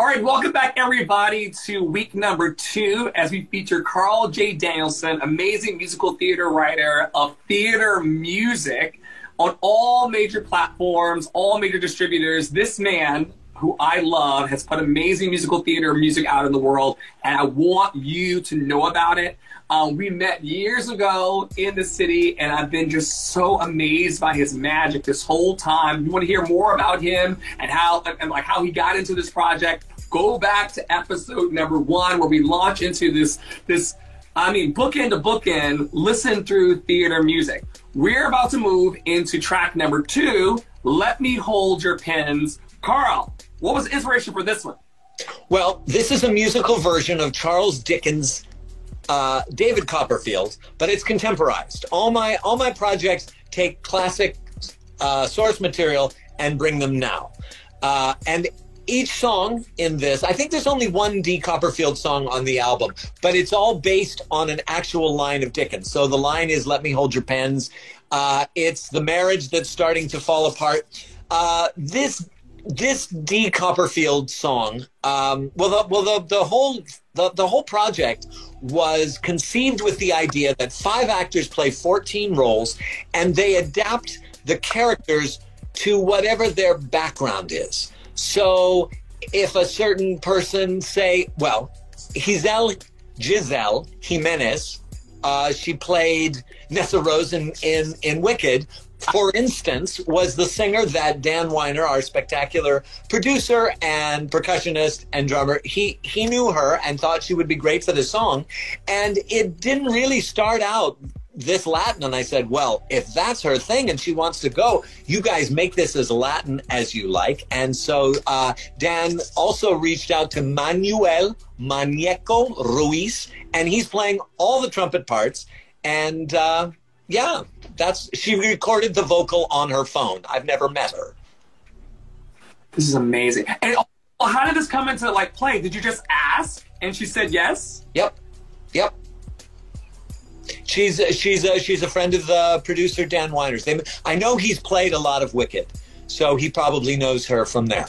All right, welcome back, everybody, to week number two as we feature Carl J. Danielson, amazing musical theater writer of theater music on all major platforms, all major distributors. This man, who I love, has put amazing musical theater music out in the world, and I want you to know about it. Um, we met years ago in the city, and I've been just so amazed by his magic this whole time. You want to hear more about him and how and like how he got into this project? Go back to episode number one where we launch into this this. I mean, bookend to bookend, listen through theater music. We're about to move into track number two. Let me hold your pens, Carl. What was the inspiration for this one? Well, this is a musical version of Charles Dickens' uh, David Copperfield, but it's contemporized. All my all my projects take classic uh, source material and bring them now. Uh, and each song in this, I think there's only one D. Copperfield song on the album, but it's all based on an actual line of Dickens. So the line is "Let me hold your pens." Uh, it's the marriage that's starting to fall apart. Uh, this this D. Copperfield song, um, well, the, well, the, the whole the, the whole project was conceived with the idea that five actors play 14 roles, and they adapt the characters to whatever their background is. So, if a certain person say, well, Giselle Giselle Jimenez, uh, she played Nessa Rose in, in, in Wicked, for instance, was the singer that Dan Weiner, our spectacular producer and percussionist and drummer, he he knew her and thought she would be great for the song, and it didn't really start out this Latin. And I said, well, if that's her thing and she wants to go, you guys make this as Latin as you like. And so uh, Dan also reached out to Manuel Manieco Ruiz, and he's playing all the trumpet parts. And uh, yeah, that's she recorded the vocal on her phone. I've never met her. This is amazing. And oh, how did this come into like play? Did you just ask and she said yes? Yep, yep. She's she's a, she's a friend of the producer Dan Weiner's. They, I know he's played a lot of Wicked, so he probably knows her from there.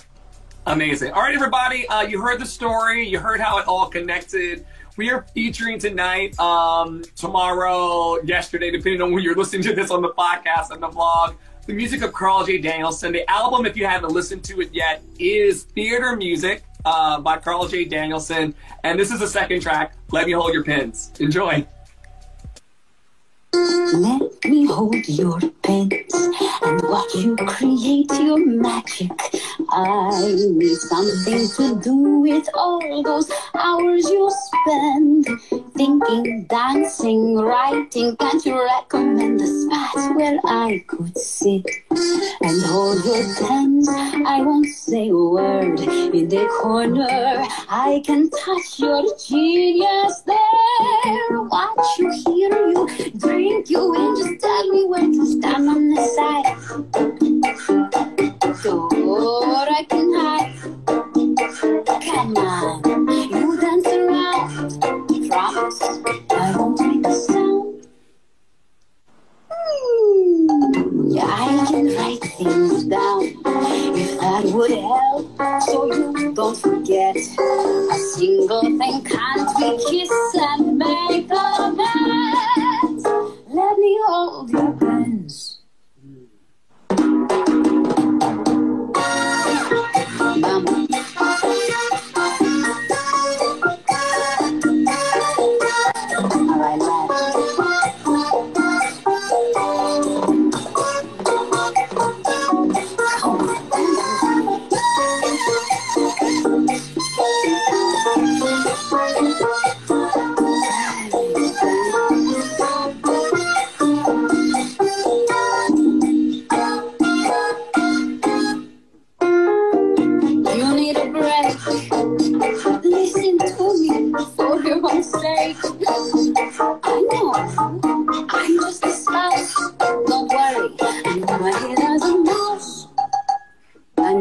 Amazing. All right, everybody. Uh, you heard the story. You heard how it all connected. We are featuring tonight, um, tomorrow, yesterday, depending on when you're listening to this on the podcast and the vlog. The music of Carl J. Danielson. The album, if you haven't listened to it yet, is Theater Music uh, by Carl J. Danielson. And this is the second track, Let Me Hold Your Pins. Enjoy. Let me hold your pens and watch you create your magic. I need something to do with all those hours you spend thinking, dancing, writing. Can't you recommend a spot where I could sit and hold your pens? I won't say a word in the corner. I can touch your genius there. Watch you, hear you, drink you in. Just tell me when to stand on the side. You a single thing. Can't we kiss and make amends?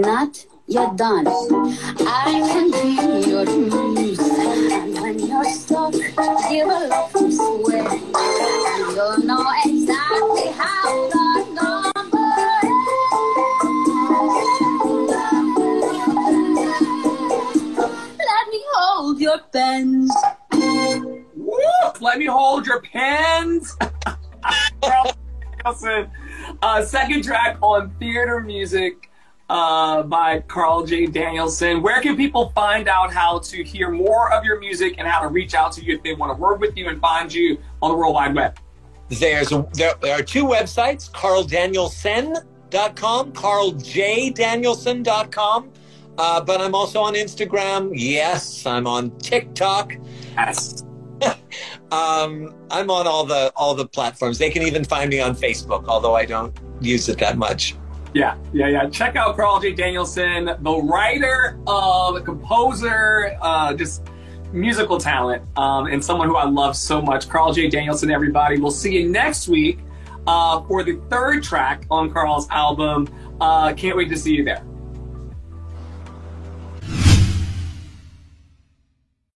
Not yet done. I can be your muse. And when you're stuck, give a love to swear. And you'll know exactly how the number Let me hold your pens. Let me hold your pens. Uh, second track on theater music uh, by Carl J. Danielson. Where can people find out how to hear more of your music and how to reach out to you if they want to work with you and find you on the World Wide Web? There's a, there, there are two websites, carldanielson.com, carljDanielson.com. Uh, but I'm also on Instagram. Yes, I'm on TikTok. Yes. Um, I'm on all the all the platforms. They can even find me on Facebook, although I don't use it that much. Yeah, yeah, yeah. Check out Carl J. Danielson, the writer, the composer, uh, just musical talent, um, and someone who I love so much. Carl J. Danielson, everybody. We'll see you next week uh, for the third track on Carl's album. Uh, can't wait to see you there.